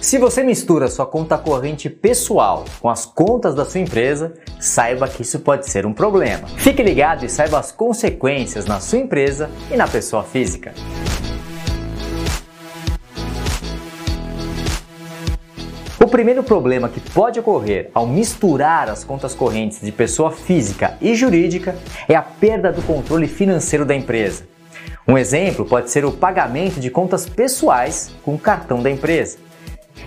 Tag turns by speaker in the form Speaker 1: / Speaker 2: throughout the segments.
Speaker 1: Se você mistura sua conta corrente pessoal com as contas da sua empresa, saiba que isso pode ser um problema. Fique ligado e saiba as consequências na sua empresa e na pessoa física. O primeiro problema que pode ocorrer ao misturar as contas correntes de pessoa física e jurídica é a perda do controle financeiro da empresa. Um exemplo pode ser o pagamento de contas pessoais com o cartão da empresa.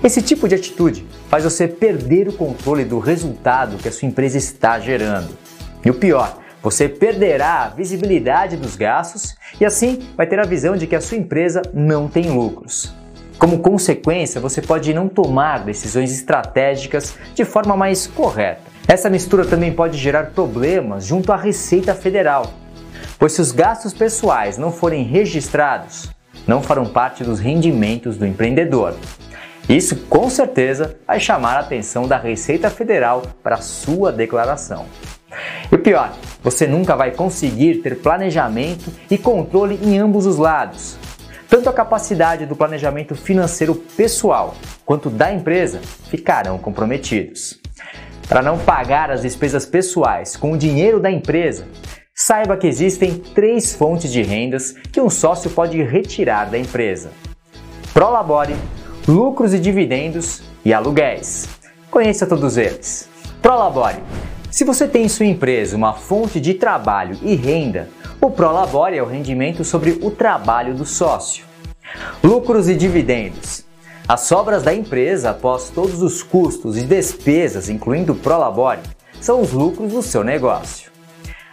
Speaker 1: Esse tipo de atitude faz você perder o controle do resultado que a sua empresa está gerando. E o pior, você perderá a visibilidade dos gastos e assim vai ter a visão de que a sua empresa não tem lucros. Como consequência, você pode não tomar decisões estratégicas de forma mais correta. Essa mistura também pode gerar problemas junto à Receita Federal, pois se os gastos pessoais não forem registrados, não farão parte dos rendimentos do empreendedor. Isso com certeza vai chamar a atenção da Receita Federal para sua declaração. E pior, você nunca vai conseguir ter planejamento e controle em ambos os lados, tanto a capacidade do planejamento financeiro pessoal quanto da empresa ficarão comprometidos. Para não pagar as despesas pessoais com o dinheiro da empresa, saiba que existem três fontes de rendas que um sócio pode retirar da empresa: Prolabore, lucros e dividendos e aluguéis. Conheça todos eles. Prolabore. Se você tem em sua empresa uma fonte de trabalho e renda, o Prolabore é o rendimento sobre o trabalho do sócio. Lucros e dividendos. As sobras da empresa após todos os custos e despesas, incluindo o Prolabore, são os lucros do seu negócio.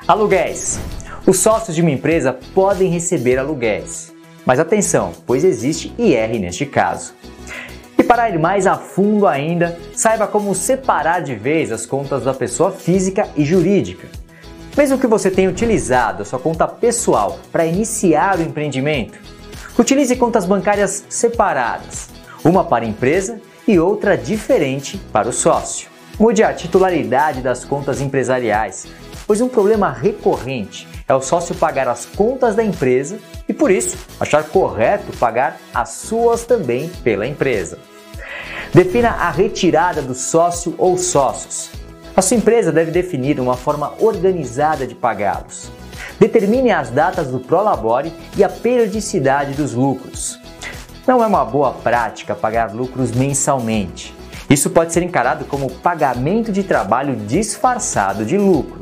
Speaker 1: Aluguéis. Os sócios de uma empresa podem receber aluguéis. Mas atenção, pois existe IR neste caso. E para ir mais a fundo ainda, saiba como separar de vez as contas da pessoa física e jurídica. Mesmo que você tenha utilizado a sua conta pessoal para iniciar o empreendimento, utilize contas bancárias separadas, uma para a empresa e outra diferente para o sócio. Mude a titularidade das contas empresariais, pois um problema recorrente é o sócio pagar as contas da empresa e, por isso, achar correto pagar as suas também pela empresa. Defina a retirada do sócio ou sócios. A sua empresa deve definir uma forma organizada de pagá-los. Determine as datas do Prolabore e a periodicidade dos lucros. Não é uma boa prática pagar lucros mensalmente. Isso pode ser encarado como pagamento de trabalho disfarçado de lucro.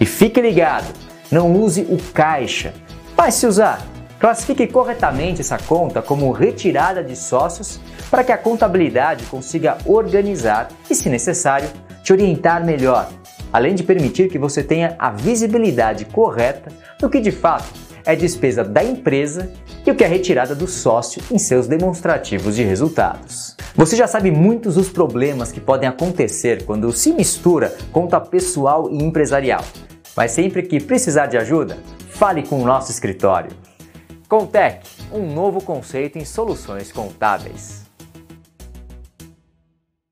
Speaker 1: E fique ligado, não use o caixa. Mas se usar, classifique corretamente essa conta como retirada de sócios para que a contabilidade consiga organizar e, se necessário, te orientar melhor, além de permitir que você tenha a visibilidade correta do que de fato é despesa da empresa e o que é retirada do sócio em seus demonstrativos de resultados. Você já sabe muitos dos problemas que podem acontecer quando se mistura conta pessoal e empresarial. Mas sempre que precisar de ajuda, fale com o nosso escritório. Contec, um novo conceito em soluções contábeis.